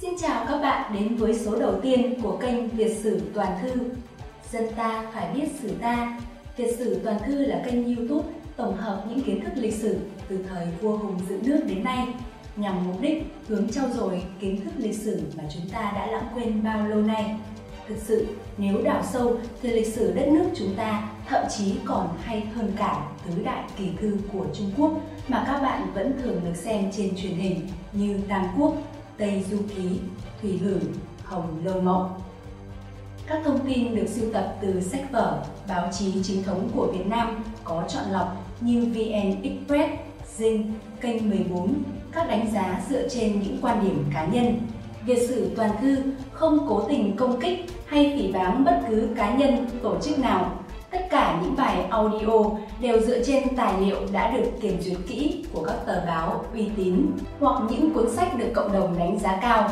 Xin chào các bạn đến với số đầu tiên của kênh Việt sử toàn thư. Dân ta phải biết sử ta. Việt sử toàn thư là kênh YouTube tổng hợp những kiến thức lịch sử từ thời vua Hùng giữ nước đến nay nhằm mục đích hướng trau dồi kiến thức lịch sử mà chúng ta đã lãng quên bao lâu nay. Thực sự, nếu đào sâu thì lịch sử đất nước chúng ta thậm chí còn hay hơn cả tứ đại kỳ thư của Trung Quốc mà các bạn vẫn thường được xem trên truyền hình như Tam Quốc, Tây Du Ký, Thủy Hử, Hồng Lâu Mộng. Các thông tin được sưu tập từ sách vở, báo chí chính thống của Việt Nam có chọn lọc như VN Express, Zing, kênh 14, các đánh giá dựa trên những quan điểm cá nhân. Việt sử toàn thư không cố tình công kích hay phỉ báng bất cứ cá nhân, tổ chức nào. Tất cả những bài audio đều dựa trên tài liệu đã được kiểm duyệt kỹ của các tờ báo uy tín hoặc những cuốn sách được cộng đồng đánh giá cao.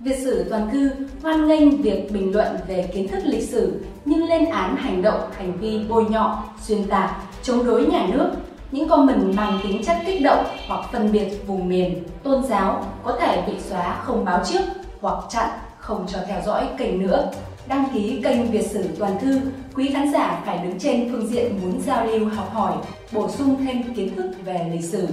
Việt sử toàn thư hoan nghênh việc bình luận về kiến thức lịch sử nhưng lên án hành động, hành vi bôi nhọ, xuyên tạc, chống đối nhà nước những comment mang tính chất kích động hoặc phân biệt vùng miền, tôn giáo có thể bị xóa không báo trước hoặc chặn không cho theo dõi kênh nữa. Đăng ký kênh Việt sử toàn thư, quý khán giả phải đứng trên phương diện muốn giao lưu học hỏi, bổ sung thêm kiến thức về lịch sử.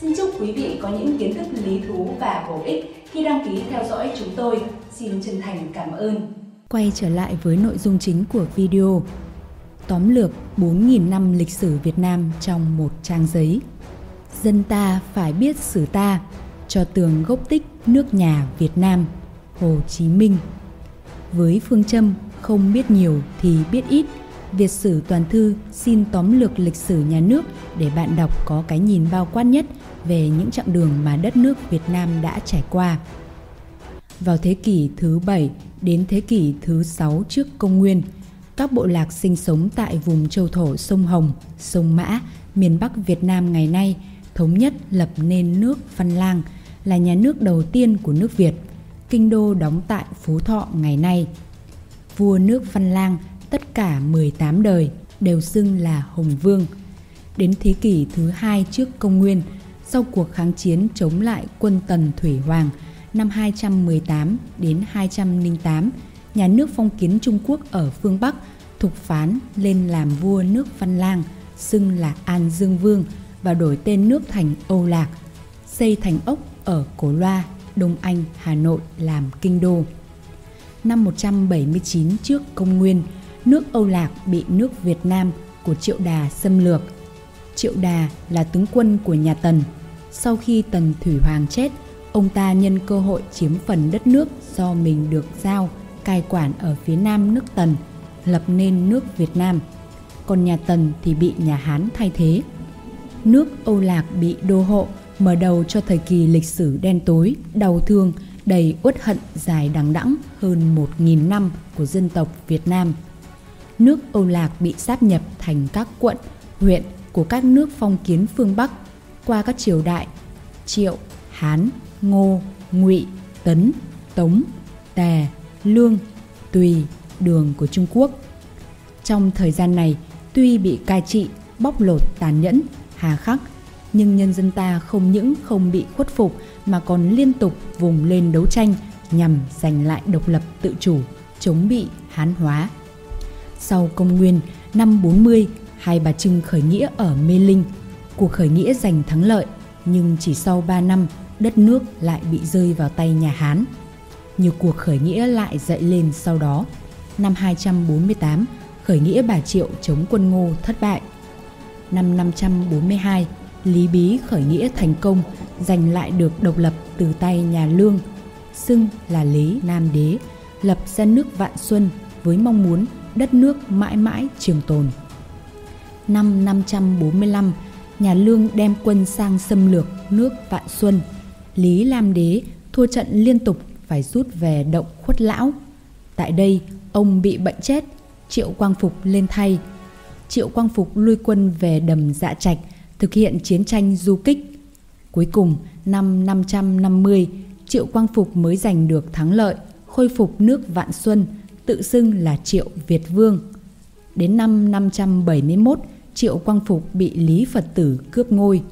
Xin chúc quý vị có những kiến thức lý thú và bổ ích khi đăng ký theo dõi chúng tôi. Xin chân thành cảm ơn. Quay trở lại với nội dung chính của video. Tóm lược 4.000 năm lịch sử Việt Nam trong một trang giấy. Dân ta phải biết sử ta, cho tường gốc tích nước nhà Việt Nam, Hồ Chí Minh. Với phương châm không biết nhiều thì biết ít, Việt sử toàn thư xin tóm lược lịch sử nhà nước để bạn đọc có cái nhìn bao quát nhất về những chặng đường mà đất nước Việt Nam đã trải qua. Vào thế kỷ thứ 7 đến thế kỷ thứ 6 trước công nguyên, các bộ lạc sinh sống tại vùng châu thổ sông Hồng, sông Mã, miền Bắc Việt Nam ngày nay thống nhất lập nên nước Văn Lang là nhà nước đầu tiên của nước Việt. Kinh đô đóng tại Phú Thọ ngày nay. Vua nước Văn Lang tất cả 18 đời đều xưng là Hồng Vương. Đến thế kỷ thứ hai trước công nguyên, sau cuộc kháng chiến chống lại quân Tần Thủy Hoàng năm 218 đến 208, nhà nước phong kiến Trung Quốc ở phương Bắc thục phán lên làm vua nước Văn Lang, xưng là An Dương Vương và đổi tên nước thành Âu Lạc, xây thành ốc ở Cổ Loa, Đông Anh, Hà Nội làm kinh đô. Năm 179 trước công nguyên, nước Âu Lạc bị nước Việt Nam của Triệu Đà xâm lược. Triệu Đà là tướng quân của nhà Tần. Sau khi Tần Thủy Hoàng chết, ông ta nhân cơ hội chiếm phần đất nước do mình được giao cai quản ở phía nam nước Tần, lập nên nước Việt Nam. Còn nhà Tần thì bị nhà Hán thay thế. Nước Âu Lạc bị đô hộ, mở đầu cho thời kỳ lịch sử đen tối, đau thương, đầy uất hận dài đằng đẵng hơn 1.000 năm của dân tộc Việt Nam. Nước Âu Lạc bị sáp nhập thành các quận, huyện của các nước phong kiến phương Bắc qua các triều đại Triệu, Hán, Ngô, Ngụy, Tấn, Tống, Tề, Lương, Tùy, Đường của Trung Quốc. Trong thời gian này, tuy bị cai trị, bóc lột tàn nhẫn, hà khắc, nhưng nhân dân ta không những không bị khuất phục mà còn liên tục vùng lên đấu tranh nhằm giành lại độc lập tự chủ, chống bị hán hóa. Sau công nguyên, năm 40, Hai Bà Trưng khởi nghĩa ở Mê Linh. Cuộc khởi nghĩa giành thắng lợi, nhưng chỉ sau 3 năm, đất nước lại bị rơi vào tay nhà Hán. Nhiều cuộc khởi nghĩa lại dậy lên sau đó. Năm 248, khởi nghĩa Bà Triệu chống quân Ngô thất bại. Năm 542, Lý Bí khởi nghĩa thành công, giành lại được độc lập từ tay nhà Lương, xưng là Lý Nam Đế, lập ra nước Vạn Xuân với mong muốn đất nước mãi mãi trường tồn. Năm 545, nhà Lương đem quân sang xâm lược nước Vạn Xuân. Lý Lam Đế thua trận liên tục phải rút về động khuất lão. Tại đây, ông bị bệnh chết, Triệu Quang Phục lên thay. Triệu Quang Phục lui quân về đầm dạ trạch, thực hiện chiến tranh du kích. Cuối cùng, năm 550, Triệu Quang Phục mới giành được thắng lợi, khôi phục nước Vạn Xuân, tự xưng là Triệu Việt Vương. Đến năm 571, Triệu Quang Phục bị Lý Phật tử cướp ngôi.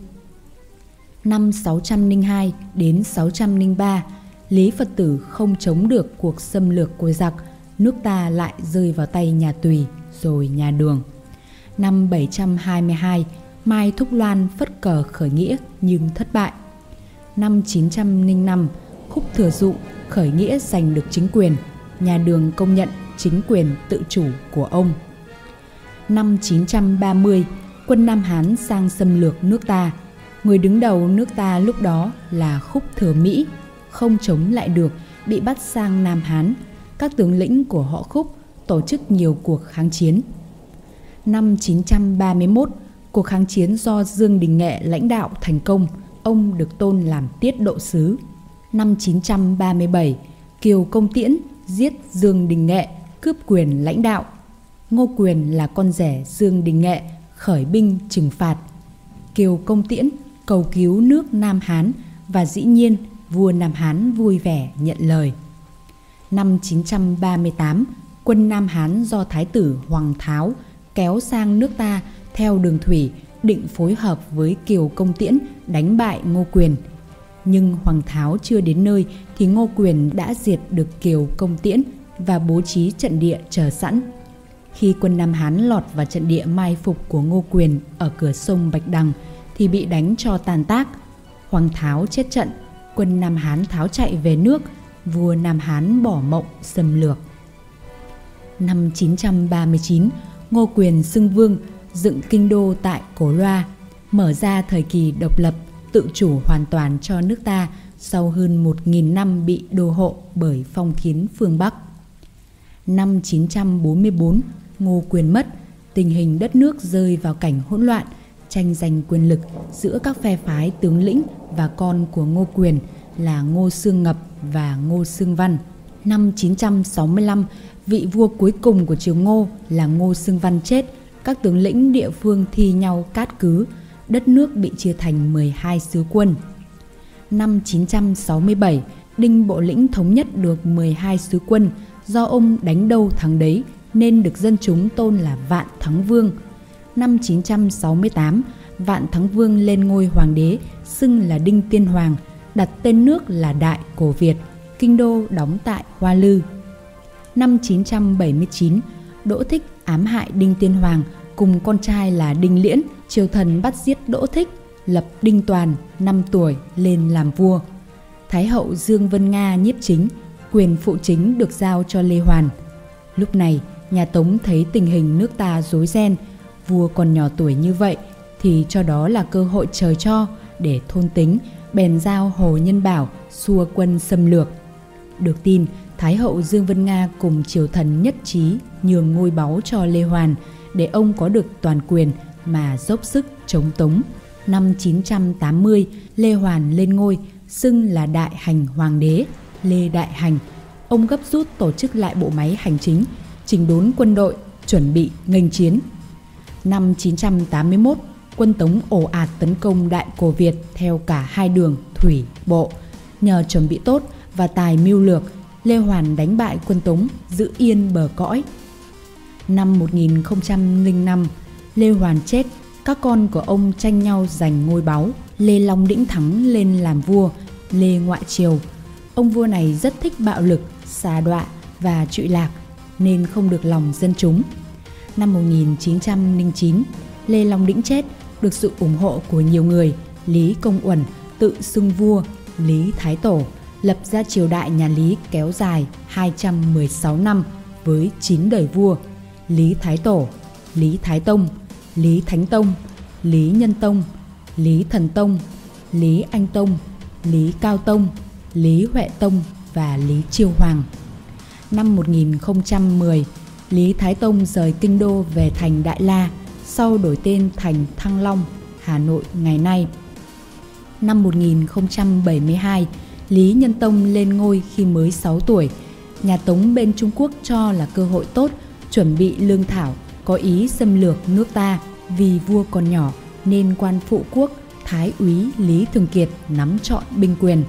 Năm 602 đến 603, Lý Phật tử không chống được cuộc xâm lược của giặc, nước ta lại rơi vào tay nhà Tùy rồi nhà Đường. Năm 722, Mai Thúc Loan phất cờ khởi nghĩa nhưng thất bại. Năm 905, Khúc Thừa Dụ khởi nghĩa giành được chính quyền, nhà Đường công nhận chính quyền tự chủ của ông. Năm 930, quân Nam Hán sang xâm lược nước ta. Người đứng đầu nước ta lúc đó là Khúc Thừa Mỹ, không chống lại được, bị bắt sang Nam Hán. Các tướng lĩnh của họ Khúc tổ chức nhiều cuộc kháng chiến. Năm 931, cuộc kháng chiến do Dương Đình Nghệ lãnh đạo thành công, ông được tôn làm tiết độ sứ. Năm 937, Kiều Công Tiễn giết Dương Đình Nghệ, cướp quyền lãnh đạo. Ngô Quyền là con rể Dương Đình Nghệ, khởi binh trừng phạt. Kiều Công Tiễn cầu cứu nước Nam Hán và dĩ nhiên vua Nam Hán vui vẻ nhận lời. Năm 938, quân Nam Hán do Thái tử Hoàng Tháo kéo sang nước ta theo đường thủy định phối hợp với Kiều Công Tiễn đánh bại Ngô Quyền. Nhưng Hoàng Tháo chưa đến nơi thì Ngô Quyền đã diệt được Kiều Công Tiễn và bố trí trận địa chờ sẵn. Khi quân Nam Hán lọt vào trận địa mai phục của Ngô Quyền ở cửa sông Bạch Đằng thì bị đánh cho tàn tác. Hoàng Tháo chết trận, quân Nam Hán tháo chạy về nước, vua Nam Hán bỏ mộng xâm lược. Năm 939, Ngô Quyền xưng vương dựng kinh đô tại Cổ Loa, mở ra thời kỳ độc lập, tự chủ hoàn toàn cho nước ta sau hơn 1.000 năm bị đô hộ bởi phong kiến phương Bắc. Năm 944, Ngô Quyền mất, tình hình đất nước rơi vào cảnh hỗn loạn, tranh giành quyền lực giữa các phe phái tướng lĩnh và con của Ngô Quyền là Ngô Sương Ngập và Ngô Sương Văn. Năm 965, vị vua cuối cùng của triều Ngô là Ngô Sương Văn chết, các tướng lĩnh địa phương thi nhau cát cứ, đất nước bị chia thành 12 sứ quân. Năm 967, Đinh Bộ Lĩnh thống nhất được 12 sứ quân, do ông đánh đâu thắng đấy nên được dân chúng tôn là Vạn Thắng Vương. Năm 968, Vạn Thắng Vương lên ngôi hoàng đế, xưng là Đinh Tiên Hoàng, đặt tên nước là Đại Cổ Việt, kinh đô đóng tại Hoa Lư. Năm 979, Đỗ Thích ám hại Đinh Tiên Hoàng cùng con trai là Đinh Liễn, triều thần bắt giết Đỗ Thích, lập Đinh Toàn 5 tuổi lên làm vua. Thái hậu Dương Vân Nga nhiếp chính, quyền phụ chính được giao cho Lê Hoàn. Lúc này, nhà Tống thấy tình hình nước ta rối ren, vua còn nhỏ tuổi như vậy thì cho đó là cơ hội trời cho để thôn tính, bèn giao Hồ Nhân Bảo xua quân xâm lược. Được tin, Thái hậu Dương Vân Nga cùng triều thần nhất trí nhường ngôi báu cho Lê Hoàn để ông có được toàn quyền mà dốc sức chống Tống. Năm 980, Lê Hoàn lên ngôi, xưng là Đại Hành Hoàng đế, Lê Đại Hành. Ông gấp rút tổ chức lại bộ máy hành chính, chỉnh đốn quân đội, chuẩn bị nghênh chiến. Năm 981, quân Tống ồ ạt tấn công Đại Cổ Việt theo cả hai đường thủy, bộ. Nhờ chuẩn bị tốt và tài mưu lược, Lê Hoàn đánh bại quân Tống, giữ yên bờ cõi. Năm 1005, Lê Hoàn chết, các con của ông tranh nhau giành ngôi báu. Lê Long Đĩnh Thắng lên làm vua, Lê Ngoại Triều. Ông vua này rất thích bạo lực, xà đọa và trụy lạc nên không được lòng dân chúng. Năm 1909, Lê Long Đĩnh chết, được sự ủng hộ của nhiều người, Lý Công Uẩn tự xưng vua, Lý Thái Tổ, lập ra triều đại nhà Lý kéo dài 216 năm với 9 đời vua, Lý Thái Tổ, Lý Thái Tông, Lý Thánh Tông, Lý Nhân Tông, Lý Thần Tông, Lý Anh Tông, Lý Cao Tông, Lý Huệ Tông và Lý Chiêu Hoàng. Năm 1010, Lý Thái Tông rời kinh đô về thành Đại La, sau đổi tên thành Thăng Long, Hà Nội ngày nay. Năm 1072, Lý Nhân Tông lên ngôi khi mới 6 tuổi. Nhà Tống bên Trung Quốc cho là cơ hội tốt, chuẩn bị lương thảo, có ý xâm lược nước ta. Vì vua còn nhỏ nên quan phụ quốc Thái úy Lý Thường Kiệt nắm trọn binh quyền.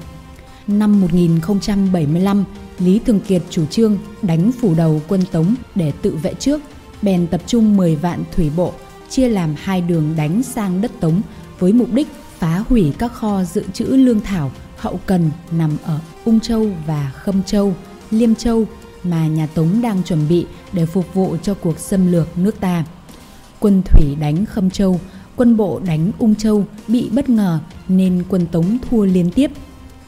Năm 1075, Lý Thường Kiệt chủ trương đánh phủ đầu quân Tống để tự vệ trước, bèn tập trung 10 vạn thủy bộ, chia làm hai đường đánh sang đất Tống với mục đích phá hủy các kho dự trữ lương thảo hậu cần nằm ở Ung Châu và Khâm Châu, Liêm Châu mà nhà Tống đang chuẩn bị để phục vụ cho cuộc xâm lược nước ta. Quân thủy đánh Khâm Châu, quân bộ đánh Ung Châu bị bất ngờ nên quân Tống thua liên tiếp.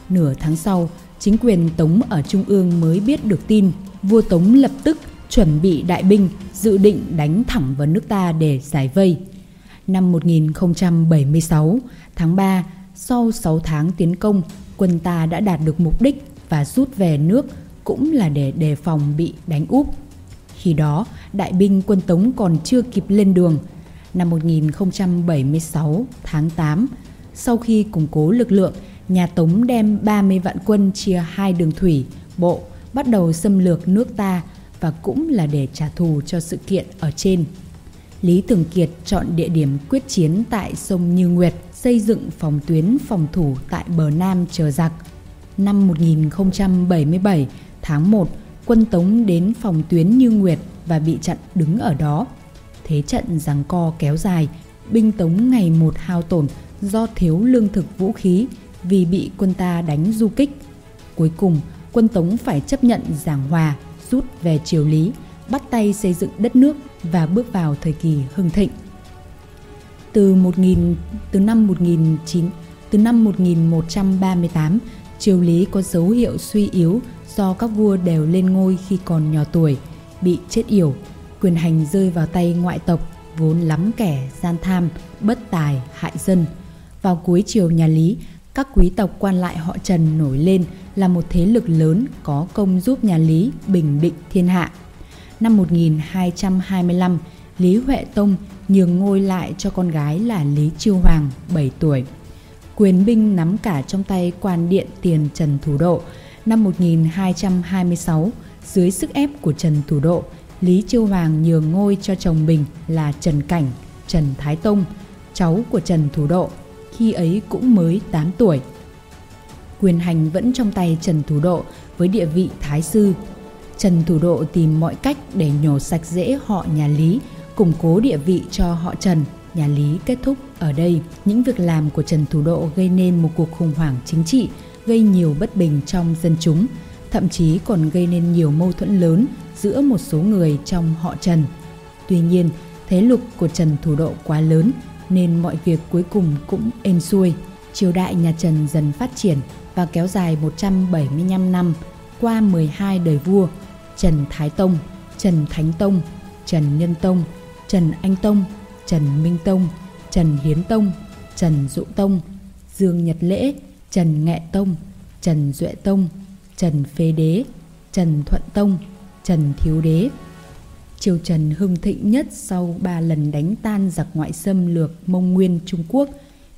Nửa tháng sau, chính quyền Tống ở Trung ương mới biết được tin, vua Tống lập tức chuẩn bị đại binh, dự định đánh thẳng vào nước ta để giải vây. Năm 1076, tháng 3, sau 6 tháng tiến công, quân ta đã đạt được mục đích và rút về nước cũng là để đề phòng bị đánh úp. Khi đó, đại binh quân Tống còn chưa kịp lên đường. Năm 1076, tháng 8, sau khi củng cố lực lượng, nhà Tống đem 30 vạn quân chia hai đường thủy, bộ, bắt đầu xâm lược nước ta và cũng là để trả thù cho sự kiện ở trên. Lý Thường Kiệt chọn địa điểm quyết chiến tại sông Như Nguyệt, xây dựng phòng tuyến phòng thủ tại bờ Nam chờ giặc. Năm 1077, tháng 1, quân Tống đến phòng tuyến Như Nguyệt và bị chặn đứng ở đó. Thế trận giằng co kéo dài, binh Tống ngày một hao tổn do thiếu lương thực vũ khí vì bị quân ta đánh du kích. Cuối cùng, quân Tống phải chấp nhận giảng hòa, rút về triều Lý, bắt tay xây dựng đất nước và bước vào thời kỳ hưng thịnh. Từ 1000 từ năm 19 từ năm 1138, triều Lý có dấu hiệu suy yếu do các vua đều lên ngôi khi còn nhỏ tuổi, bị chết yểu, quyền hành rơi vào tay ngoại tộc vốn lắm kẻ gian tham, bất tài, hại dân. Vào cuối triều nhà Lý, các quý tộc quan lại họ Trần nổi lên là một thế lực lớn có công giúp nhà Lý bình định thiên hạ. Năm 1225, Lý Huệ Tông nhường ngôi lại cho con gái là Lý Chiêu Hoàng, 7 tuổi. Quyền binh nắm cả trong tay quan điện tiền Trần Thủ Độ. Năm 1226, dưới sức ép của Trần Thủ Độ, Lý Chiêu Hoàng nhường ngôi cho chồng mình là Trần Cảnh, Trần Thái Tông, cháu của Trần Thủ Độ, khi ấy cũng mới 8 tuổi. Quyền hành vẫn trong tay Trần Thủ Độ với địa vị Thái Sư. Trần Thủ Độ tìm mọi cách để nhổ sạch dễ họ nhà Lý, củng cố địa vị cho họ Trần. Nhà Lý kết thúc ở đây. Những việc làm của Trần Thủ Độ gây nên một cuộc khủng hoảng chính trị, gây nhiều bất bình trong dân chúng, thậm chí còn gây nên nhiều mâu thuẫn lớn giữa một số người trong họ Trần. Tuy nhiên, thế lực của Trần Thủ Độ quá lớn nên mọi việc cuối cùng cũng êm xuôi. Triều đại nhà Trần dần phát triển và kéo dài 175 năm qua 12 đời vua Trần Thái Tông, Trần Thánh Tông, Trần Nhân Tông, Trần Anh Tông, Trần Minh Tông, Trần Hiến Tông, Trần Dụ Tông, Dương Nhật Lễ, Trần Nghệ Tông, Trần Duệ Tông, Trần Phế Đế, Trần Thuận Tông, Trần Thiếu Đế. Triều Trần hưng thịnh nhất sau ba lần đánh tan giặc ngoại xâm lược Mông Nguyên Trung Quốc.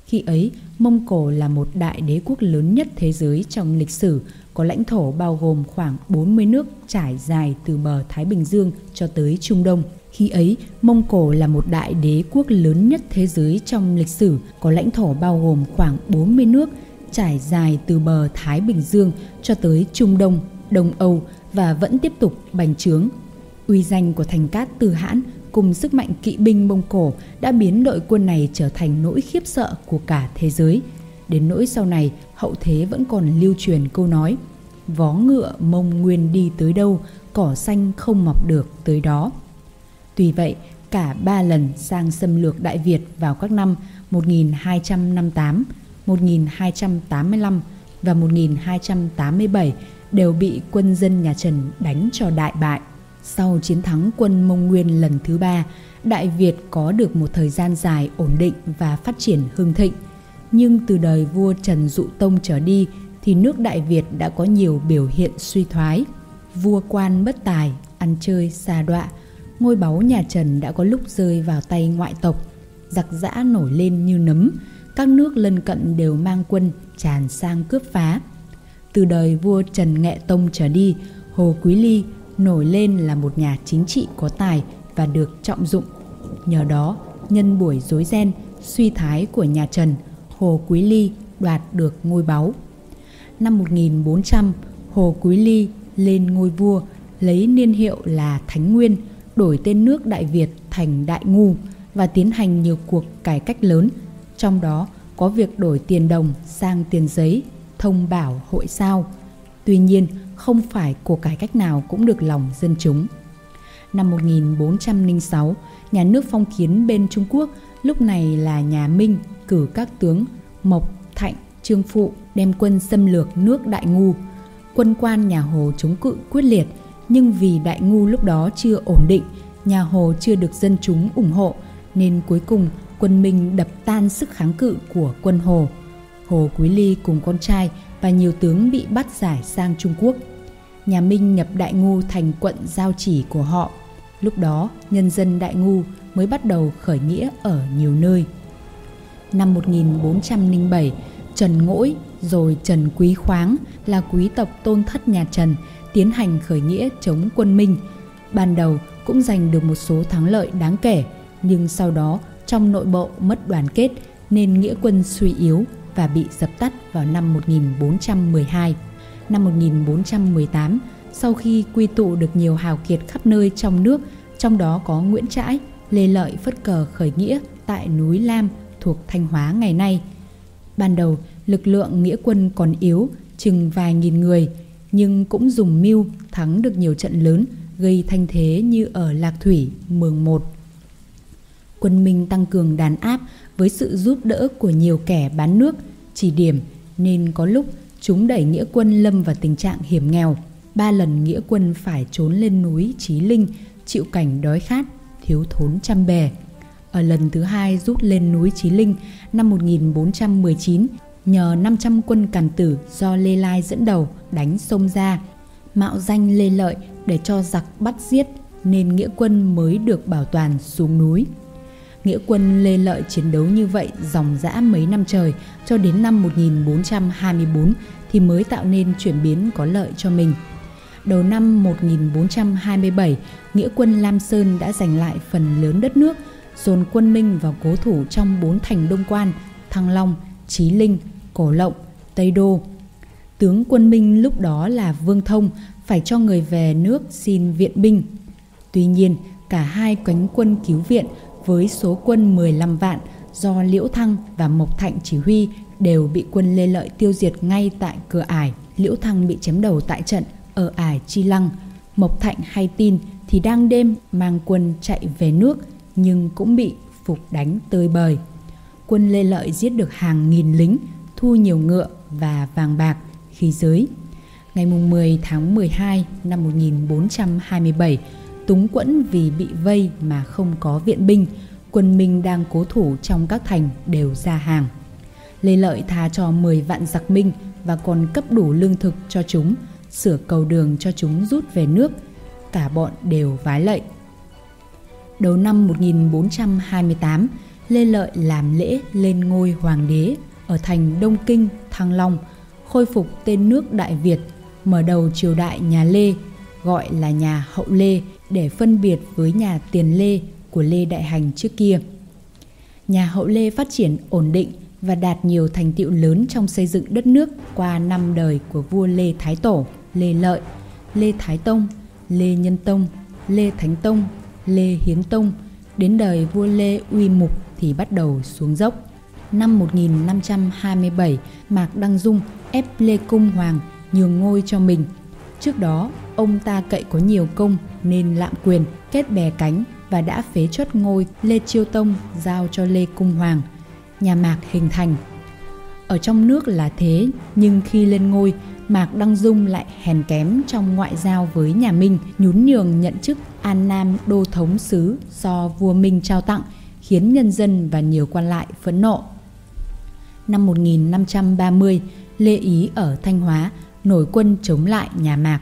Khi ấy, Mông Cổ là một đại đế quốc lớn nhất thế giới trong lịch sử, có lãnh thổ bao gồm khoảng 40 nước trải dài từ bờ Thái Bình Dương cho tới Trung Đông. Khi ấy, Mông Cổ là một đại đế quốc lớn nhất thế giới trong lịch sử, có lãnh thổ bao gồm khoảng 40 nước trải dài từ bờ Thái Bình Dương cho tới Trung Đông, Đông Âu và vẫn tiếp tục bành trướng. Uy danh của thành cát Từ Hãn cùng sức mạnh kỵ binh Mông Cổ đã biến đội quân này trở thành nỗi khiếp sợ của cả thế giới. Đến nỗi sau này, hậu thế vẫn còn lưu truyền câu nói Vó ngựa mông nguyên đi tới đâu, cỏ xanh không mọc được tới đó. Tuy vậy, cả ba lần sang xâm lược Đại Việt vào các năm 1258, 1285 và 1287 đều bị quân dân nhà Trần đánh cho đại bại. Sau chiến thắng quân Mông Nguyên lần thứ ba, Đại Việt có được một thời gian dài ổn định và phát triển hưng thịnh. Nhưng từ đời vua Trần Dụ Tông trở đi thì nước Đại Việt đã có nhiều biểu hiện suy thoái. Vua quan bất tài, ăn chơi xa đọa, ngôi báu nhà Trần đã có lúc rơi vào tay ngoại tộc, giặc giã nổi lên như nấm, các nước lân cận đều mang quân tràn sang cướp phá. Từ đời vua Trần Nghệ Tông trở đi, Hồ Quý Ly nổi lên là một nhà chính trị có tài và được trọng dụng. Nhờ đó, nhân buổi rối ren, suy thái của nhà Trần, Hồ Quý Ly đoạt được ngôi báu. Năm 1400, Hồ Quý Ly lên ngôi vua, lấy niên hiệu là Thánh Nguyên, đổi tên nước Đại Việt thành Đại Ngu và tiến hành nhiều cuộc cải cách lớn, trong đó có việc đổi tiền đồng sang tiền giấy, thông bảo hội sao. Tuy nhiên, không phải cuộc cải cách nào cũng được lòng dân chúng. Năm 1406, nhà nước phong kiến bên Trung Quốc lúc này là nhà Minh cử các tướng Mộc, Thạnh, Trương Phụ đem quân xâm lược nước Đại Ngu. Quân quan nhà Hồ chống cự quyết liệt, nhưng vì Đại Ngu lúc đó chưa ổn định, nhà Hồ chưa được dân chúng ủng hộ, nên cuối cùng quân Minh đập tan sức kháng cự của quân Hồ. Hồ Quý Ly cùng con trai và nhiều tướng bị bắt giải sang Trung Quốc. Nhà Minh nhập Đại Ngu thành quận giao chỉ của họ. Lúc đó, nhân dân Đại Ngu mới bắt đầu khởi nghĩa ở nhiều nơi. Năm 1407, Trần Ngỗi rồi Trần Quý Khoáng là quý tộc tôn thất nhà Trần tiến hành khởi nghĩa chống quân Minh. Ban đầu cũng giành được một số thắng lợi đáng kể, nhưng sau đó trong nội bộ mất đoàn kết nên nghĩa quân suy yếu và bị dập tắt vào năm 1412. Năm 1418, sau khi quy tụ được nhiều hào kiệt khắp nơi trong nước, trong đó có Nguyễn Trãi, Lê Lợi phất cờ khởi nghĩa tại núi Lam thuộc Thanh Hóa ngày nay. Ban đầu, lực lượng nghĩa quân còn yếu, chừng vài nghìn người, nhưng cũng dùng mưu thắng được nhiều trận lớn, gây thanh thế như ở Lạc Thủy, Mường Một. Quân Minh tăng cường đàn áp với sự giúp đỡ của nhiều kẻ bán nước, chỉ điểm, nên có lúc chúng đẩy nghĩa quân lâm vào tình trạng hiểm nghèo. Ba lần nghĩa quân phải trốn lên núi Chí Linh, chịu cảnh đói khát, thiếu thốn trăm bề Ở lần thứ hai rút lên núi Chí Linh năm 1419, nhờ 500 quân càn tử do Lê Lai dẫn đầu đánh sông ra, mạo danh Lê Lợi để cho giặc bắt giết nên nghĩa quân mới được bảo toàn xuống núi. Nghĩa quân Lê Lợi chiến đấu như vậy dòng dã mấy năm trời cho đến năm 1424 thì mới tạo nên chuyển biến có lợi cho mình. Đầu năm 1427, Nghĩa quân Lam Sơn đã giành lại phần lớn đất nước, dồn quân Minh vào cố thủ trong bốn thành đông quan Thăng Long, Chí Linh, Cổ Lộng, Tây Đô. Tướng quân Minh lúc đó là Vương Thông phải cho người về nước xin viện binh. Tuy nhiên, cả hai cánh quân cứu viện với số quân 15 vạn do Liễu Thăng và Mộc Thạnh chỉ huy đều bị quân Lê Lợi tiêu diệt ngay tại cửa ải. Liễu Thăng bị chém đầu tại trận ở ải Chi Lăng. Mộc Thạnh hay tin thì đang đêm mang quân chạy về nước nhưng cũng bị phục đánh tơi bời. Quân Lê Lợi giết được hàng nghìn lính, thu nhiều ngựa và vàng bạc, khí giới. Ngày 10 tháng 12 năm 1427, túng quẫn vì bị vây mà không có viện binh, quân Minh đang cố thủ trong các thành đều ra hàng. Lê Lợi tha cho 10 vạn giặc Minh và còn cấp đủ lương thực cho chúng, sửa cầu đường cho chúng rút về nước. Cả bọn đều vái lạy. Đầu năm 1428, Lê Lợi làm lễ lên ngôi hoàng đế ở thành Đông Kinh, Thăng Long, khôi phục tên nước Đại Việt, mở đầu triều đại nhà Lê, gọi là nhà Hậu Lê để phân biệt với nhà Tiền Lê của Lê Đại Hành trước kia. Nhà Hậu Lê phát triển ổn định và đạt nhiều thành tựu lớn trong xây dựng đất nước qua năm đời của vua Lê Thái Tổ, Lê Lợi, Lê Thái Tông, Lê Nhân Tông, Lê Thánh Tông, Lê Hiến Tông, đến đời vua Lê Uy Mục thì bắt đầu xuống dốc. Năm 1527, Mạc Đăng Dung ép Lê Cung Hoàng nhường ngôi cho mình. Trước đó, ông ta cậy có nhiều công nên lạm quyền, kết bè cánh và đã phế chốt ngôi Lê Chiêu Tông giao cho Lê Cung Hoàng. Nhà Mạc hình thành. Ở trong nước là thế, nhưng khi lên ngôi, Mạc Đăng Dung lại hèn kém trong ngoại giao với nhà Minh, nhún nhường nhận chức An Nam Đô Thống Sứ do vua Minh trao tặng, khiến nhân dân và nhiều quan lại phẫn nộ. Năm 1530, Lê Ý ở Thanh Hóa nổi quân chống lại nhà Mạc.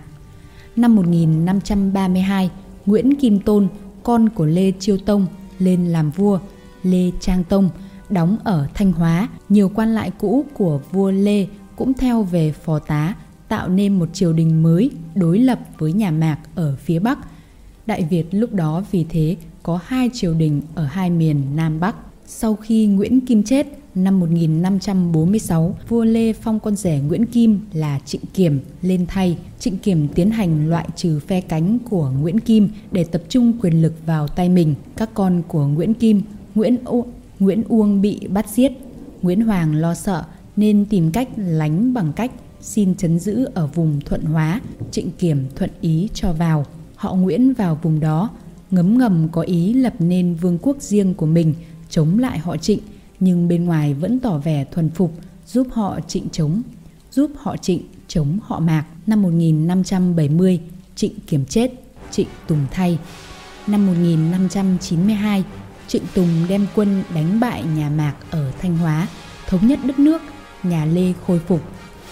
Năm 1532, Nguyễn Kim Tôn, con của Lê Chiêu Tông, lên làm vua, Lê Trang Tông, đóng ở Thanh Hóa. Nhiều quan lại cũ của vua Lê cũng theo về phò tá, tạo nên một triều đình mới đối lập với nhà Mạc ở phía Bắc. Đại Việt lúc đó vì thế có hai triều đình ở hai miền Nam Bắc. Sau khi Nguyễn Kim chết, năm 1546, vua Lê phong con rể Nguyễn Kim là Trịnh Kiểm lên thay. Trịnh Kiểm tiến hành loại trừ phe cánh của Nguyễn Kim để tập trung quyền lực vào tay mình. Các con của Nguyễn Kim, Nguyễn U, Nguyễn Uông bị bắt giết. Nguyễn Hoàng lo sợ nên tìm cách lánh bằng cách xin chấn giữ ở vùng Thuận Hóa, Trịnh Kiểm thuận ý cho vào. Họ Nguyễn vào vùng đó, ngấm ngầm có ý lập nên vương quốc riêng của mình, chống lại họ Trịnh, nhưng bên ngoài vẫn tỏ vẻ thuần phục, giúp họ Trịnh chống, giúp họ Trịnh chống họ Mạc. Năm 1570, Trịnh Kiểm chết, Trịnh Tùng thay. Năm 1592, Trịnh Tùng đem quân đánh bại nhà Mạc ở Thanh Hóa, thống nhất đất nước, nhà Lê khôi phục.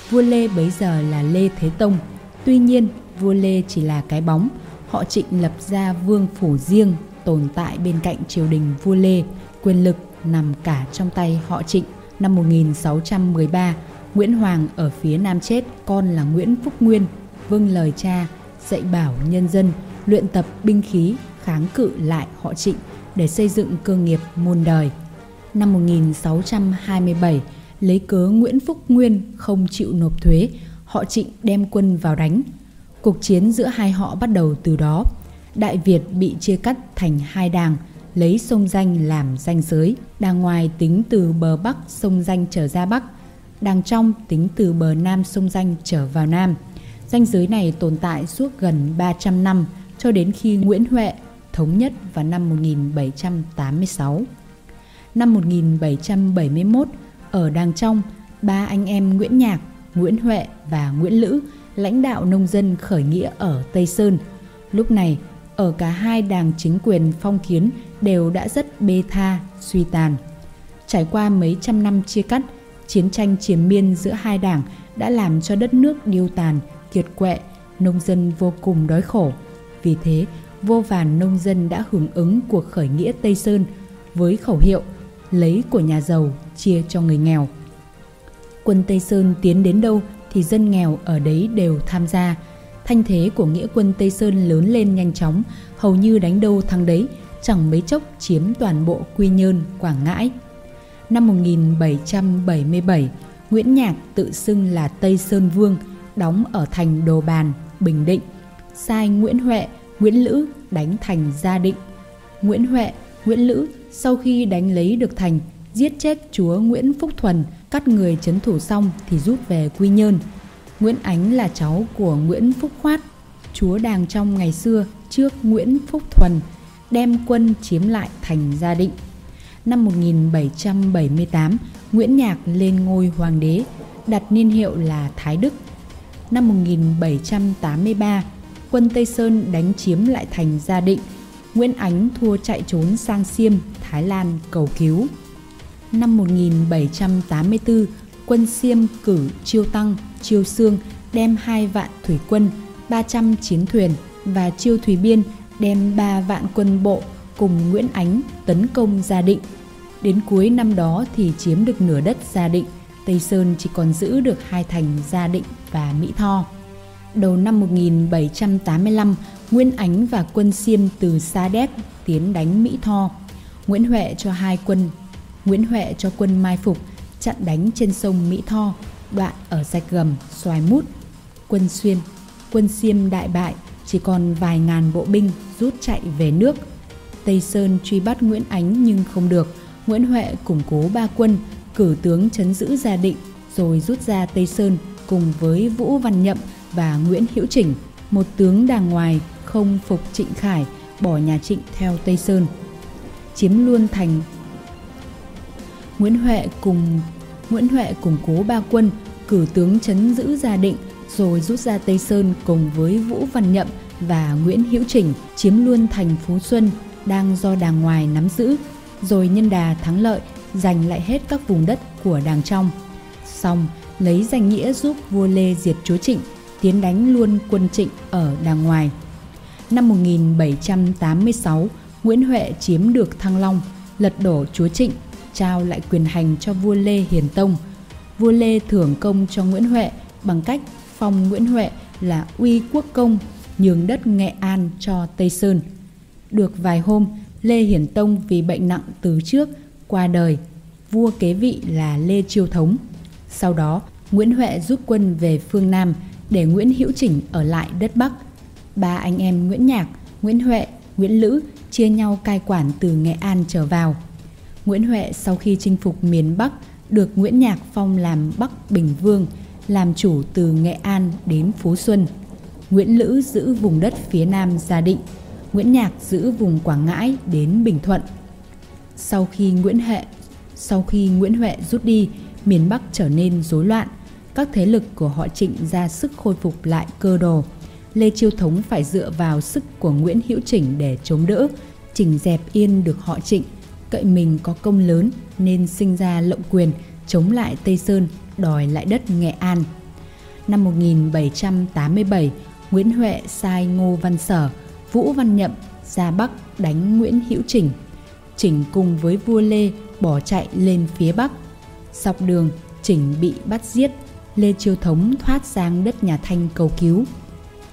Vua Lê bấy giờ là Lê Thế Tông. Tuy nhiên, vua Lê chỉ là cái bóng. Họ Trịnh lập ra vương phủ riêng tồn tại bên cạnh triều đình vua Lê. Quyền lực nằm cả trong tay họ Trịnh. Năm 1613, Nguyễn Hoàng ở phía Nam chết, con là Nguyễn Phúc Nguyên, vâng lời cha, dạy bảo nhân dân, luyện tập binh khí, kháng cự lại họ Trịnh để xây dựng cơ nghiệp muôn đời. Năm 1627, lấy cớ Nguyễn Phúc Nguyên không chịu nộp thuế, họ Trịnh đem quân vào đánh. Cuộc chiến giữa hai họ bắt đầu từ đó. Đại Việt bị chia cắt thành hai đảng lấy sông Danh làm danh giới. Đàng ngoài tính từ bờ Bắc sông Danh trở ra Bắc, đàng trong tính từ bờ Nam sông Danh trở vào Nam. Danh giới này tồn tại suốt gần 300 năm cho đến khi Nguyễn Huệ thống nhất vào năm 1786. Năm 1771, ở Đàng Trong, ba anh em Nguyễn Nhạc, Nguyễn Huệ và Nguyễn Lữ lãnh đạo nông dân khởi nghĩa ở Tây Sơn. Lúc này, ở cả hai đảng chính quyền phong kiến đều đã rất bê tha, suy tàn. Trải qua mấy trăm năm chia cắt, chiến tranh triền miên giữa hai đảng đã làm cho đất nước điêu tàn, kiệt quệ, nông dân vô cùng đói khổ. Vì thế, vô vàn nông dân đã hưởng ứng cuộc khởi nghĩa Tây Sơn với khẩu hiệu lấy của nhà giàu chia cho người nghèo. Quân Tây Sơn tiến đến đâu thì dân nghèo ở đấy đều tham gia. Thanh thế của nghĩa quân Tây Sơn lớn lên nhanh chóng, hầu như đánh đâu thắng đấy, chẳng mấy chốc chiếm toàn bộ Quy Nhơn, Quảng Ngãi. Năm 1777, Nguyễn Nhạc tự xưng là Tây Sơn Vương, đóng ở thành Đồ Bàn, Bình Định, sai Nguyễn Huệ, Nguyễn Lữ đánh thành Gia Định. Nguyễn Huệ, Nguyễn Lữ sau khi đánh lấy được thành, giết chết chúa Nguyễn Phúc Thuần, cắt người chấn thủ xong thì rút về Quy Nhơn. Nguyễn Ánh là cháu của Nguyễn Phúc Khoát, chúa đàng trong ngày xưa trước Nguyễn Phúc Thuần, đem quân chiếm lại thành Gia Định. Năm 1778, Nguyễn Nhạc lên ngôi hoàng đế, đặt niên hiệu là Thái Đức. Năm 1783, quân Tây Sơn đánh chiếm lại thành Gia Định. Nguyễn Ánh thua chạy trốn sang Xiêm, Thái Lan cầu cứu. Năm 1784, quân Xiêm cử Chiêu Tăng, Chiêu Sương đem hai vạn thủy quân, 300 chiến thuyền và Chiêu Thủy Biên đem 3 vạn quân bộ cùng Nguyễn Ánh tấn công Gia Định. Đến cuối năm đó thì chiếm được nửa đất Gia Định, Tây Sơn chỉ còn giữ được hai thành Gia Định và Mỹ Tho. Đầu năm 1785, Nguyễn Ánh và quân Xiêm từ Sa Đéc tiến đánh Mỹ Tho. Nguyễn Huệ cho hai quân Nguyễn Huệ cho quân mai phục chặn đánh trên sông Mỹ Tho, đoạn ở rạch gầm Xoài Mút. Quân Xuyên, quân Xiêm đại bại, chỉ còn vài ngàn bộ binh rút chạy về nước. Tây Sơn truy bắt Nguyễn Ánh nhưng không được. Nguyễn Huệ củng cố ba quân, cử tướng chấn giữ Gia Định rồi rút ra Tây Sơn cùng với Vũ Văn Nhậm và Nguyễn Hữu Chỉnh, một tướng đàng ngoài không phục Trịnh Khải, bỏ nhà Trịnh theo Tây Sơn. Chiếm luôn thành Nguyễn Huệ cùng Nguyễn Huệ củng cố ba quân, cử tướng chấn giữ Gia Định, rồi rút ra Tây Sơn cùng với Vũ Văn Nhậm và Nguyễn Hữu Trình chiếm luôn thành Phú Xuân đang do đàng ngoài nắm giữ, rồi nhân đà thắng lợi giành lại hết các vùng đất của đàng trong. Xong, lấy danh nghĩa giúp vua Lê diệt chúa Trịnh, tiến đánh luôn quân Trịnh ở đàng ngoài. Năm 1786, Nguyễn Huệ chiếm được Thăng Long, lật đổ chúa Trịnh trao lại quyền hành cho vua Lê Hiền Tông. Vua Lê thưởng công cho Nguyễn Huệ bằng cách phong Nguyễn Huệ là uy quốc công, nhường đất Nghệ An cho Tây Sơn. Được vài hôm, Lê Hiển Tông vì bệnh nặng từ trước qua đời, vua kế vị là Lê Chiêu Thống. Sau đó, Nguyễn Huệ rút quân về phương Nam để Nguyễn Hữu Chỉnh ở lại đất Bắc. Ba anh em Nguyễn Nhạc, Nguyễn Huệ, Nguyễn Lữ chia nhau cai quản từ Nghệ An trở vào. Nguyễn Huệ sau khi chinh phục miền Bắc được Nguyễn Nhạc phong làm Bắc Bình Vương, làm chủ từ Nghệ An đến Phú Xuân. Nguyễn Lữ giữ vùng đất phía nam Gia Định, Nguyễn Nhạc giữ vùng Quảng Ngãi đến Bình Thuận. Sau khi Nguyễn Hệ sau khi Nguyễn Huệ rút đi, miền Bắc trở nên rối loạn. Các thế lực của họ Trịnh ra sức khôi phục lại cơ đồ. Lê Chiêu Thống phải dựa vào sức của Nguyễn Hữu Chỉnh để chống đỡ. Chỉnh dẹp yên được họ Trịnh, cậy mình có công lớn nên sinh ra lộng quyền chống lại Tây Sơn, đòi lại đất Nghệ An. Năm 1787, Nguyễn Huệ sai Ngô Văn Sở, Vũ Văn Nhậm ra Bắc đánh Nguyễn Hữu Chỉnh. Chỉnh cùng với vua Lê bỏ chạy lên phía Bắc. Dọc đường, Chỉnh bị bắt giết, Lê Chiêu Thống thoát sang đất nhà Thanh cầu cứu.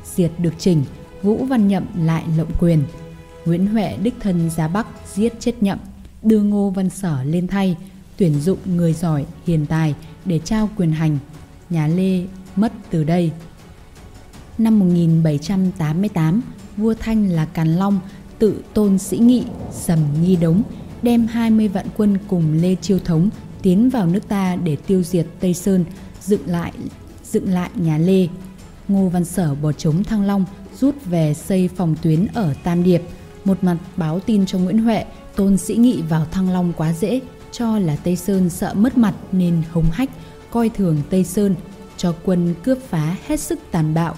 Diệt được Chỉnh, Vũ Văn Nhậm lại lộng quyền. Nguyễn Huệ đích thân ra Bắc giết chết Nhậm, đưa Ngô Văn Sở lên thay, tuyển dụng người giỏi, hiền tài để trao quyền hành. Nhà Lê mất từ đây. Năm 1788, vua Thanh là Càn Long tự tôn sĩ nghị, sầm nghi đống, đem 20 vạn quân cùng Lê Chiêu Thống tiến vào nước ta để tiêu diệt Tây Sơn, dựng lại dựng lại nhà Lê. Ngô Văn Sở bỏ chống Thăng Long, rút về xây phòng tuyến ở Tam Điệp, một mặt báo tin cho Nguyễn Huệ, tôn sĩ nghị vào Thăng Long quá dễ, cho là Tây Sơn sợ mất mặt nên hống hách, coi thường Tây Sơn, cho quân cướp phá hết sức tàn bạo.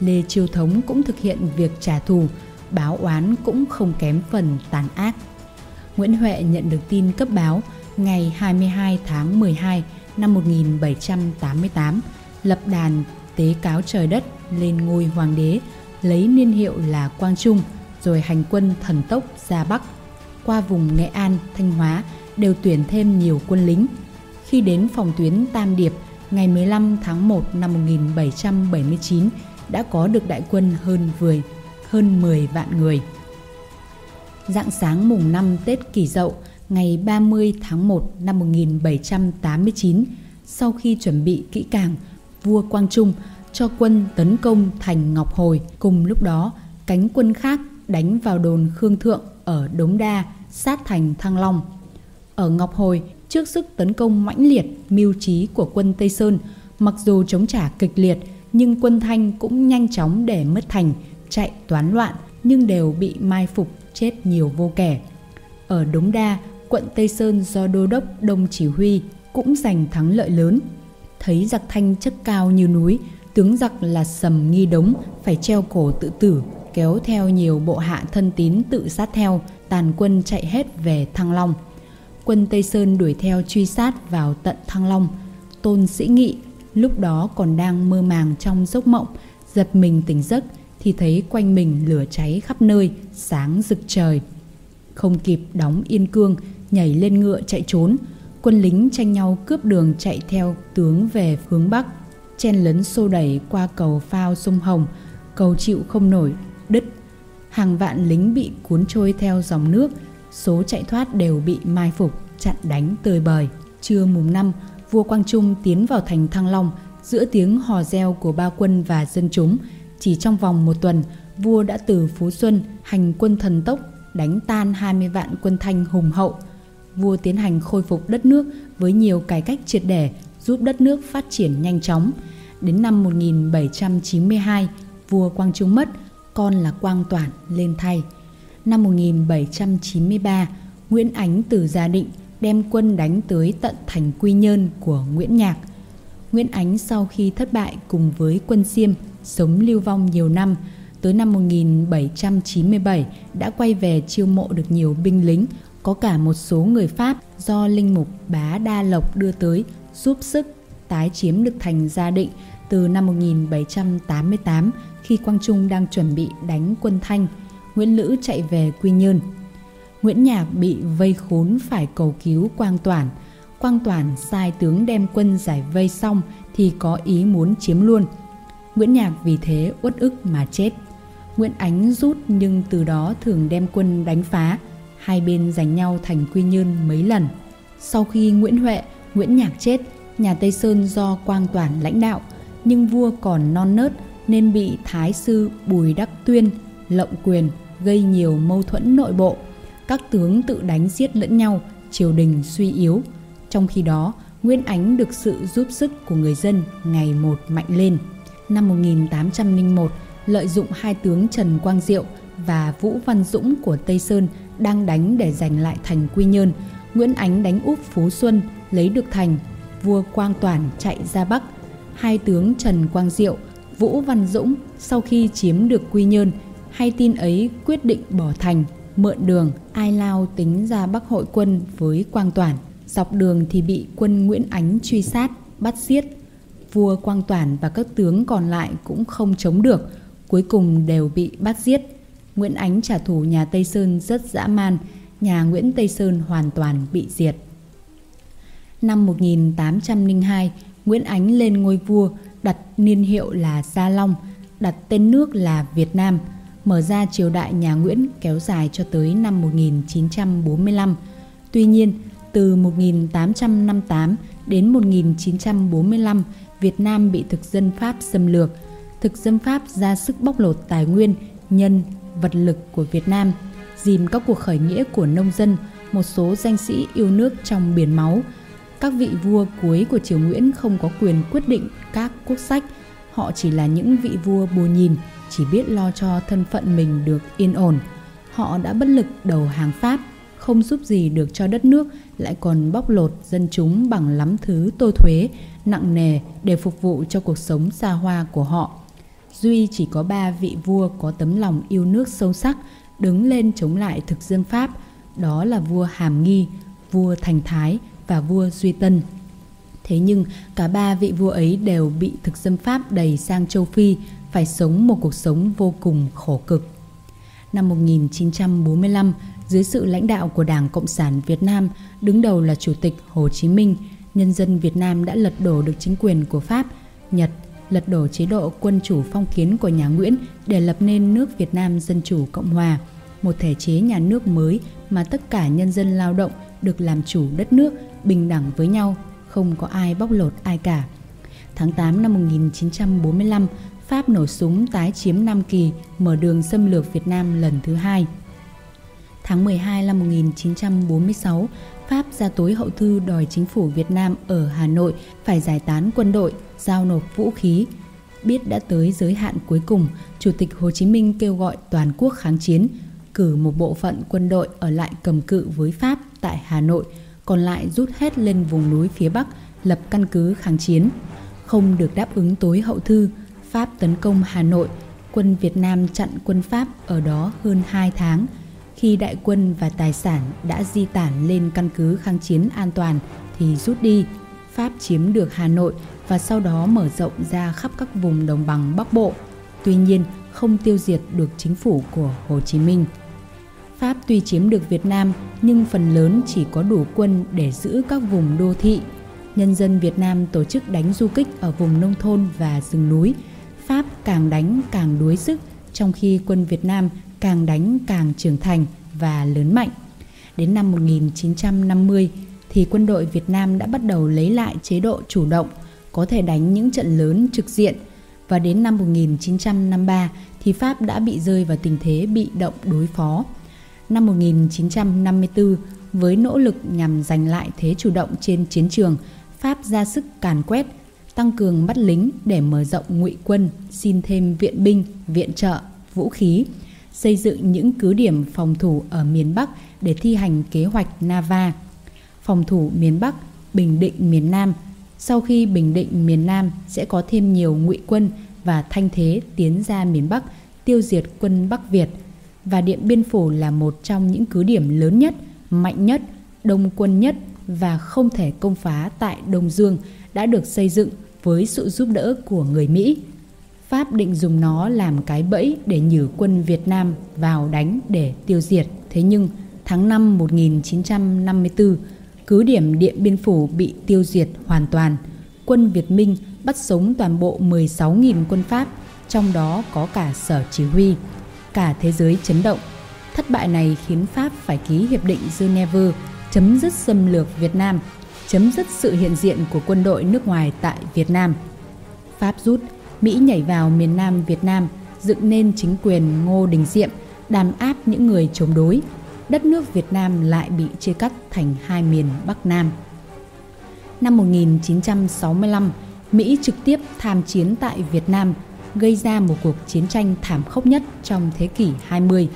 Lê Chiêu Thống cũng thực hiện việc trả thù, báo oán cũng không kém phần tàn ác. Nguyễn Huệ nhận được tin cấp báo ngày 22 tháng 12 năm 1788 lập đàn tế cáo trời đất lên ngôi hoàng đế lấy niên hiệu là Quang Trung rồi hành quân thần tốc ra Bắc qua vùng Nghệ An, Thanh Hóa đều tuyển thêm nhiều quân lính. Khi đến phòng tuyến Tam Điệp ngày 15 tháng 1 năm 1779 đã có được đại quân hơn 10, hơn 10 vạn người. Dạng sáng mùng 5 Tết Kỷ Dậu ngày 30 tháng 1 năm 1789, sau khi chuẩn bị kỹ càng, vua Quang Trung cho quân tấn công thành Ngọc Hồi. Cùng lúc đó, cánh quân khác đánh vào đồn Khương Thượng ở Đống Đa, sát thành Thăng Long. Ở Ngọc Hồi, trước sức tấn công mãnh liệt, mưu trí của quân Tây Sơn, mặc dù chống trả kịch liệt, nhưng quân Thanh cũng nhanh chóng để mất thành, chạy toán loạn, nhưng đều bị mai phục chết nhiều vô kẻ. Ở Đống Đa, quận Tây Sơn do đô đốc Đông chỉ huy cũng giành thắng lợi lớn. Thấy giặc thanh chất cao như núi, tướng giặc là Sầm Nghi Đống phải treo cổ tự tử, kéo theo nhiều bộ hạ thân tín tự sát theo, tàn quân chạy hết về Thăng Long. Quân Tây Sơn đuổi theo truy sát vào tận Thăng Long. Tôn Sĩ Nghị lúc đó còn đang mơ màng trong giấc mộng, giật mình tỉnh giấc thì thấy quanh mình lửa cháy khắp nơi, sáng rực trời. Không kịp đóng yên cương, nhảy lên ngựa chạy trốn, quân lính tranh nhau cướp đường chạy theo tướng về hướng Bắc, chen lấn xô đẩy qua cầu phao sông Hồng, cầu chịu không nổi, đứt. Hàng vạn lính bị cuốn trôi theo dòng nước, số chạy thoát đều bị mai phục, chặn đánh tơi bời. Trưa mùng 5, vua Quang Trung tiến vào thành Thăng Long, giữa tiếng hò reo của ba quân và dân chúng, chỉ trong vòng một tuần, vua đã từ Phú Xuân hành quân thần tốc đánh tan 20 vạn quân Thanh hùng hậu. Vua tiến hành khôi phục đất nước với nhiều cải cách triệt để, giúp đất nước phát triển nhanh chóng. Đến năm 1792, vua Quang Trung mất, con là Quang Toản lên thay. Năm 1793, Nguyễn Ánh từ Gia Định đem quân đánh tới tận thành Quy Nhơn của Nguyễn Nhạc. Nguyễn Ánh sau khi thất bại cùng với quân Xiêm sống lưu vong nhiều năm, tới năm 1797 đã quay về chiêu mộ được nhiều binh lính, có cả một số người Pháp do linh mục Bá Đa Lộc đưa tới giúp sức tái chiếm được thành Gia Định từ năm 1788 khi Quang Trung đang chuẩn bị đánh quân Thanh, Nguyễn Lữ chạy về Quy Nhơn. Nguyễn Nhạc bị vây khốn phải cầu cứu Quang Toản. Quang Toản sai tướng đem quân giải vây xong thì có ý muốn chiếm luôn – Nguyễn Nhạc vì thế uất ức mà chết. Nguyễn Ánh rút nhưng từ đó thường đem quân đánh phá, hai bên giành nhau thành quy nhơn mấy lần. Sau khi Nguyễn Huệ, Nguyễn Nhạc chết, nhà Tây Sơn do Quang Toản lãnh đạo, nhưng vua còn non nớt nên bị Thái sư Bùi Đắc Tuyên lộng quyền gây nhiều mâu thuẫn nội bộ. Các tướng tự đánh giết lẫn nhau, triều đình suy yếu. Trong khi đó, Nguyễn Ánh được sự giúp sức của người dân ngày một mạnh lên. Năm 1801, lợi dụng hai tướng Trần Quang Diệu và Vũ Văn Dũng của Tây Sơn đang đánh để giành lại thành Quy Nhơn, Nguyễn Ánh đánh úp Phú Xuân, lấy được thành, vua Quang Toản chạy ra Bắc. Hai tướng Trần Quang Diệu, Vũ Văn Dũng sau khi chiếm được Quy Nhơn, hay tin ấy quyết định bỏ thành, mượn đường, ai lao tính ra Bắc hội quân với Quang Toản. Dọc đường thì bị quân Nguyễn Ánh truy sát, bắt giết. Vua Quang Toản và các tướng còn lại cũng không chống được, cuối cùng đều bị bắt giết. Nguyễn Ánh trả thù nhà Tây Sơn rất dã man, nhà Nguyễn Tây Sơn hoàn toàn bị diệt. Năm 1802, Nguyễn Ánh lên ngôi vua, đặt niên hiệu là Gia Long, đặt tên nước là Việt Nam, mở ra triều đại nhà Nguyễn kéo dài cho tới năm 1945. Tuy nhiên, từ 1858 đến 1945, Việt Nam bị thực dân Pháp xâm lược. Thực dân Pháp ra sức bóc lột tài nguyên, nhân, vật lực của Việt Nam, dìm các cuộc khởi nghĩa của nông dân, một số danh sĩ yêu nước trong biển máu. Các vị vua cuối của triều Nguyễn không có quyền quyết định các quốc sách, họ chỉ là những vị vua bù nhìn, chỉ biết lo cho thân phận mình được yên ổn. Họ đã bất lực đầu hàng Pháp, không giúp gì được cho đất nước, lại còn bóc lột dân chúng bằng lắm thứ tô thuế, nặng nề để phục vụ cho cuộc sống xa hoa của họ. Duy chỉ có ba vị vua có tấm lòng yêu nước sâu sắc đứng lên chống lại thực dân Pháp, đó là vua Hàm Nghi, vua Thành Thái và vua Duy Tân. Thế nhưng cả ba vị vua ấy đều bị thực dân Pháp đẩy sang châu Phi, phải sống một cuộc sống vô cùng khổ cực. Năm 1945, dưới sự lãnh đạo của Đảng Cộng sản Việt Nam, đứng đầu là Chủ tịch Hồ Chí Minh, nhân dân Việt Nam đã lật đổ được chính quyền của Pháp, Nhật, lật đổ chế độ quân chủ phong kiến của nhà Nguyễn để lập nên nước Việt Nam Dân Chủ Cộng Hòa, một thể chế nhà nước mới mà tất cả nhân dân lao động được làm chủ đất nước bình đẳng với nhau, không có ai bóc lột ai cả. Tháng 8 năm 1945, Pháp nổ súng tái chiếm Nam Kỳ, mở đường xâm lược Việt Nam lần thứ hai. Tháng 12 năm 1946, Pháp ra tối hậu thư đòi chính phủ Việt Nam ở Hà Nội phải giải tán quân đội, giao nộp vũ khí. Biết đã tới giới hạn cuối cùng, Chủ tịch Hồ Chí Minh kêu gọi toàn quốc kháng chiến, cử một bộ phận quân đội ở lại cầm cự với Pháp tại Hà Nội, còn lại rút hết lên vùng núi phía Bắc lập căn cứ kháng chiến. Không được đáp ứng tối hậu thư, Pháp tấn công Hà Nội, quân Việt Nam chặn quân Pháp ở đó hơn 2 tháng. Khi đại quân và tài sản đã di tản lên căn cứ kháng chiến an toàn thì rút đi. Pháp chiếm được Hà Nội và sau đó mở rộng ra khắp các vùng đồng bằng Bắc Bộ. Tuy nhiên, không tiêu diệt được chính phủ của Hồ Chí Minh. Pháp tuy chiếm được Việt Nam nhưng phần lớn chỉ có đủ quân để giữ các vùng đô thị. Nhân dân Việt Nam tổ chức đánh du kích ở vùng nông thôn và rừng núi. Pháp càng đánh càng đuối sức, trong khi quân Việt Nam càng đánh càng trưởng thành và lớn mạnh. Đến năm 1950 thì quân đội Việt Nam đã bắt đầu lấy lại chế độ chủ động, có thể đánh những trận lớn trực diện và đến năm 1953 thì Pháp đã bị rơi vào tình thế bị động đối phó. Năm 1954, với nỗ lực nhằm giành lại thế chủ động trên chiến trường, Pháp ra sức càn quét, tăng cường bắt lính để mở rộng ngụy quân, xin thêm viện binh, viện trợ, vũ khí, xây dựng những cứ điểm phòng thủ ở miền Bắc để thi hành kế hoạch Nava. Phòng thủ miền Bắc, Bình Định miền Nam. Sau khi Bình Định miền Nam sẽ có thêm nhiều ngụy quân và thanh thế tiến ra miền Bắc tiêu diệt quân Bắc Việt và Điện Biên Phủ là một trong những cứ điểm lớn nhất, mạnh nhất, đông quân nhất và không thể công phá tại Đông Dương đã được xây dựng với sự giúp đỡ của người Mỹ. Pháp định dùng nó làm cái bẫy để nhử quân Việt Nam vào đánh để tiêu diệt. Thế nhưng tháng 5 1954, cứ điểm Điện Biên Phủ bị tiêu diệt hoàn toàn. Quân Việt Minh bắt sống toàn bộ 16.000 quân Pháp, trong đó có cả sở chỉ huy. Cả thế giới chấn động. Thất bại này khiến Pháp phải ký Hiệp định Geneva chấm dứt xâm lược Việt Nam, chấm dứt sự hiện diện của quân đội nước ngoài tại Việt Nam. Pháp rút, Mỹ nhảy vào miền Nam Việt Nam, dựng nên chính quyền Ngô Đình Diệm, đàn áp những người chống đối. Đất nước Việt Nam lại bị chia cắt thành hai miền Bắc Nam. Năm 1965, Mỹ trực tiếp tham chiến tại Việt Nam, gây ra một cuộc chiến tranh thảm khốc nhất trong thế kỷ 20.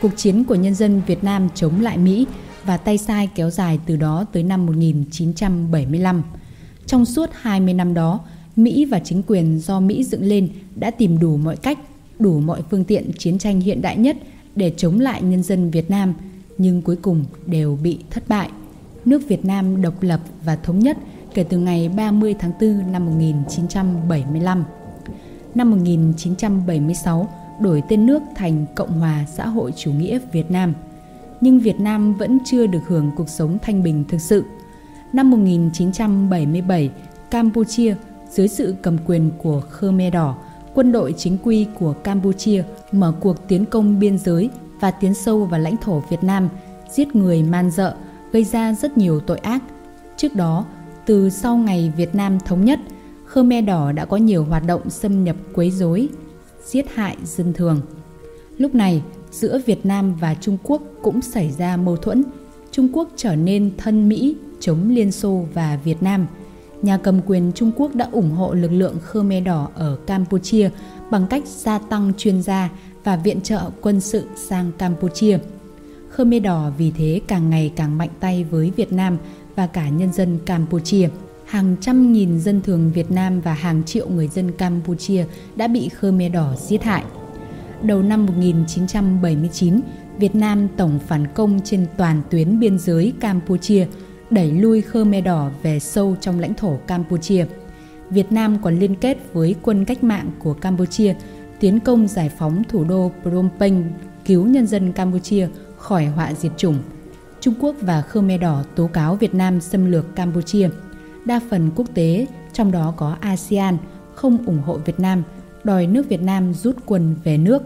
Cuộc chiến của nhân dân Việt Nam chống lại Mỹ và tay sai kéo dài từ đó tới năm 1975. Trong suốt 20 năm đó, Mỹ và chính quyền do Mỹ dựng lên đã tìm đủ mọi cách, đủ mọi phương tiện chiến tranh hiện đại nhất để chống lại nhân dân Việt Nam, nhưng cuối cùng đều bị thất bại. Nước Việt Nam độc lập và thống nhất kể từ ngày 30 tháng 4 năm 1975. Năm 1976, đổi tên nước thành Cộng hòa xã hội chủ nghĩa Việt Nam. Nhưng Việt Nam vẫn chưa được hưởng cuộc sống thanh bình thực sự. Năm 1977, Campuchia dưới sự cầm quyền của Khmer Đỏ, quân đội chính quy của Campuchia mở cuộc tiến công biên giới và tiến sâu vào lãnh thổ Việt Nam, giết người man dợ, gây ra rất nhiều tội ác. Trước đó, từ sau ngày Việt Nam thống nhất, Khmer Đỏ đã có nhiều hoạt động xâm nhập quấy rối, giết hại dân thường. Lúc này, giữa Việt Nam và Trung Quốc cũng xảy ra mâu thuẫn. Trung Quốc trở nên thân Mỹ, chống Liên Xô và Việt Nam. Nhà cầm quyền Trung Quốc đã ủng hộ lực lượng Khmer Đỏ ở Campuchia bằng cách gia tăng chuyên gia và viện trợ quân sự sang Campuchia. Khmer Đỏ vì thế càng ngày càng mạnh tay với Việt Nam và cả nhân dân Campuchia. Hàng trăm nghìn dân thường Việt Nam và hàng triệu người dân Campuchia đã bị Khmer Đỏ giết hại. Đầu năm 1979, Việt Nam tổng phản công trên toàn tuyến biên giới Campuchia, đẩy lui Khmer Đỏ về sâu trong lãnh thổ Campuchia. Việt Nam còn liên kết với quân cách mạng của Campuchia tiến công giải phóng thủ đô Phnom Penh, cứu nhân dân Campuchia khỏi họa diệt chủng. Trung Quốc và Khmer Đỏ tố cáo Việt Nam xâm lược Campuchia. Đa phần quốc tế, trong đó có ASEAN, không ủng hộ Việt Nam, đòi nước Việt Nam rút quân về nước.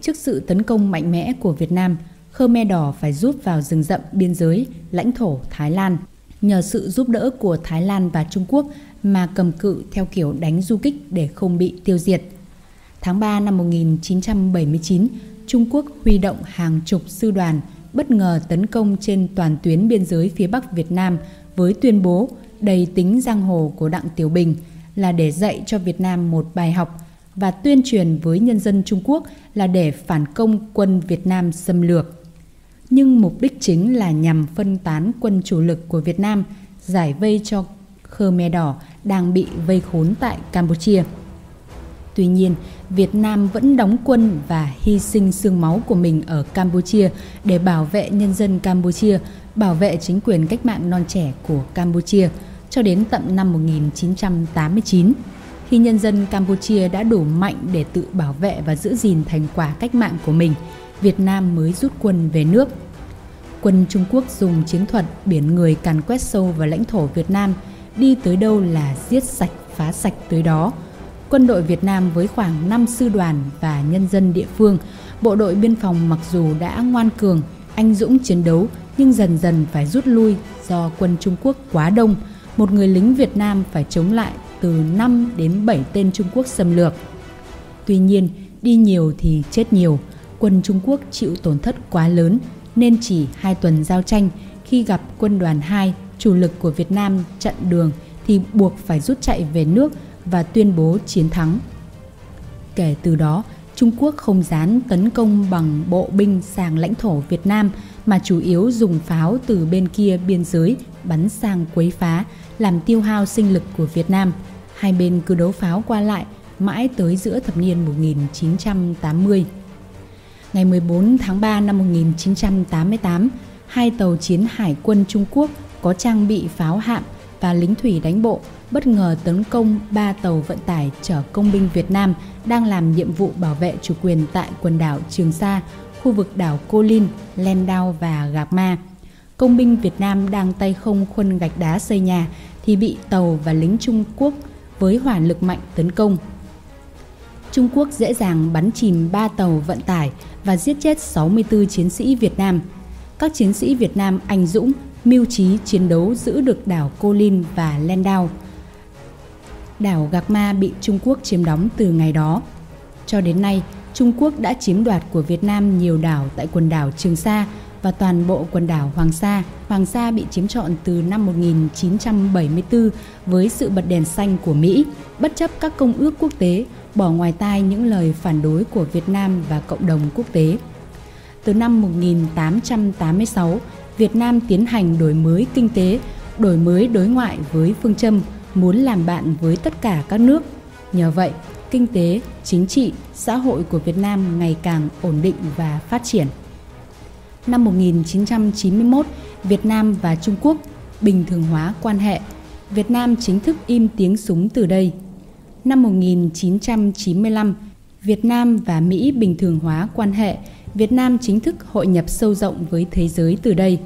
Trước sự tấn công mạnh mẽ của Việt Nam, Khmer Đỏ phải rút vào rừng rậm biên giới, lãnh thổ Thái Lan. Nhờ sự giúp đỡ của Thái Lan và Trung Quốc mà cầm cự theo kiểu đánh du kích để không bị tiêu diệt. Tháng 3 năm 1979, Trung Quốc huy động hàng chục sư đoàn bất ngờ tấn công trên toàn tuyến biên giới phía Bắc Việt Nam với tuyên bố đầy tính giang hồ của Đặng Tiểu Bình là để dạy cho Việt Nam một bài học và tuyên truyền với nhân dân Trung Quốc là để phản công quân Việt Nam xâm lược. Nhưng mục đích chính là nhằm phân tán quân chủ lực của Việt Nam, giải vây cho Khmer Đỏ đang bị vây khốn tại Campuchia. Tuy nhiên, Việt Nam vẫn đóng quân và hy sinh xương máu của mình ở Campuchia để bảo vệ nhân dân Campuchia, bảo vệ chính quyền cách mạng non trẻ của Campuchia cho đến tận năm 1989 khi nhân dân Campuchia đã đủ mạnh để tự bảo vệ và giữ gìn thành quả cách mạng của mình, Việt Nam mới rút quân về nước. Quân Trung Quốc dùng chiến thuật biển người càn quét sâu vào lãnh thổ Việt Nam, đi tới đâu là giết sạch, phá sạch tới đó – quân đội Việt Nam với khoảng 5 sư đoàn và nhân dân địa phương, bộ đội biên phòng mặc dù đã ngoan cường, anh dũng chiến đấu nhưng dần dần phải rút lui do quân Trung Quốc quá đông, một người lính Việt Nam phải chống lại từ 5 đến 7 tên Trung Quốc xâm lược. Tuy nhiên, đi nhiều thì chết nhiều, quân Trung Quốc chịu tổn thất quá lớn nên chỉ hai tuần giao tranh khi gặp quân đoàn 2 chủ lực của Việt Nam chặn đường thì buộc phải rút chạy về nước và tuyên bố chiến thắng. Kể từ đó, Trung Quốc không dán tấn công bằng bộ binh sang lãnh thổ Việt Nam mà chủ yếu dùng pháo từ bên kia biên giới bắn sang quấy phá, làm tiêu hao sinh lực của Việt Nam. Hai bên cứ đấu pháo qua lại mãi tới giữa thập niên 1980. Ngày 14 tháng 3 năm 1988, hai tàu chiến hải quân Trung Quốc có trang bị pháo hạm và lính thủy đánh bộ bất ngờ tấn công ba tàu vận tải chở công binh Việt Nam đang làm nhiệm vụ bảo vệ chủ quyền tại quần đảo Trường Sa, khu vực đảo Cô Linh, Len Đao và Gạc Ma. Công binh Việt Nam đang tay không khuân gạch đá xây nhà thì bị tàu và lính Trung Quốc với hỏa lực mạnh tấn công. Trung Quốc dễ dàng bắn chìm 3 tàu vận tải và giết chết 64 chiến sĩ Việt Nam. Các chiến sĩ Việt Nam anh dũng, mưu trí chiến đấu giữ được đảo Cô Linh và Landau. Đảo Gạc Ma bị Trung Quốc chiếm đóng từ ngày đó. Cho đến nay, Trung Quốc đã chiếm đoạt của Việt Nam nhiều đảo tại quần đảo Trường Sa và toàn bộ quần đảo Hoàng Sa. Hoàng Sa bị chiếm trọn từ năm 1974 với sự bật đèn xanh của Mỹ, bất chấp các công ước quốc tế, bỏ ngoài tai những lời phản đối của Việt Nam và cộng đồng quốc tế. Từ năm 1886, Việt Nam tiến hành đổi mới kinh tế, đổi mới đối ngoại với phương châm muốn làm bạn với tất cả các nước. Nhờ vậy, kinh tế, chính trị, xã hội của Việt Nam ngày càng ổn định và phát triển. Năm 1991, Việt Nam và Trung Quốc bình thường hóa quan hệ. Việt Nam chính thức im tiếng súng từ đây. Năm 1995, Việt Nam và Mỹ bình thường hóa quan hệ. Việt Nam chính thức hội nhập sâu rộng với thế giới từ đây.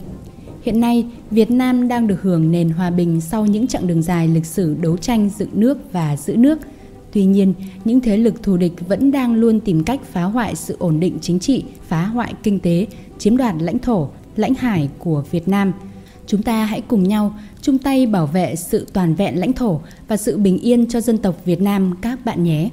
Hiện nay, Việt Nam đang được hưởng nền hòa bình sau những chặng đường dài lịch sử đấu tranh dựng nước và giữ nước. Tuy nhiên, những thế lực thù địch vẫn đang luôn tìm cách phá hoại sự ổn định chính trị, phá hoại kinh tế, chiếm đoạt lãnh thổ, lãnh hải của Việt Nam. Chúng ta hãy cùng nhau chung tay bảo vệ sự toàn vẹn lãnh thổ và sự bình yên cho dân tộc Việt Nam các bạn nhé.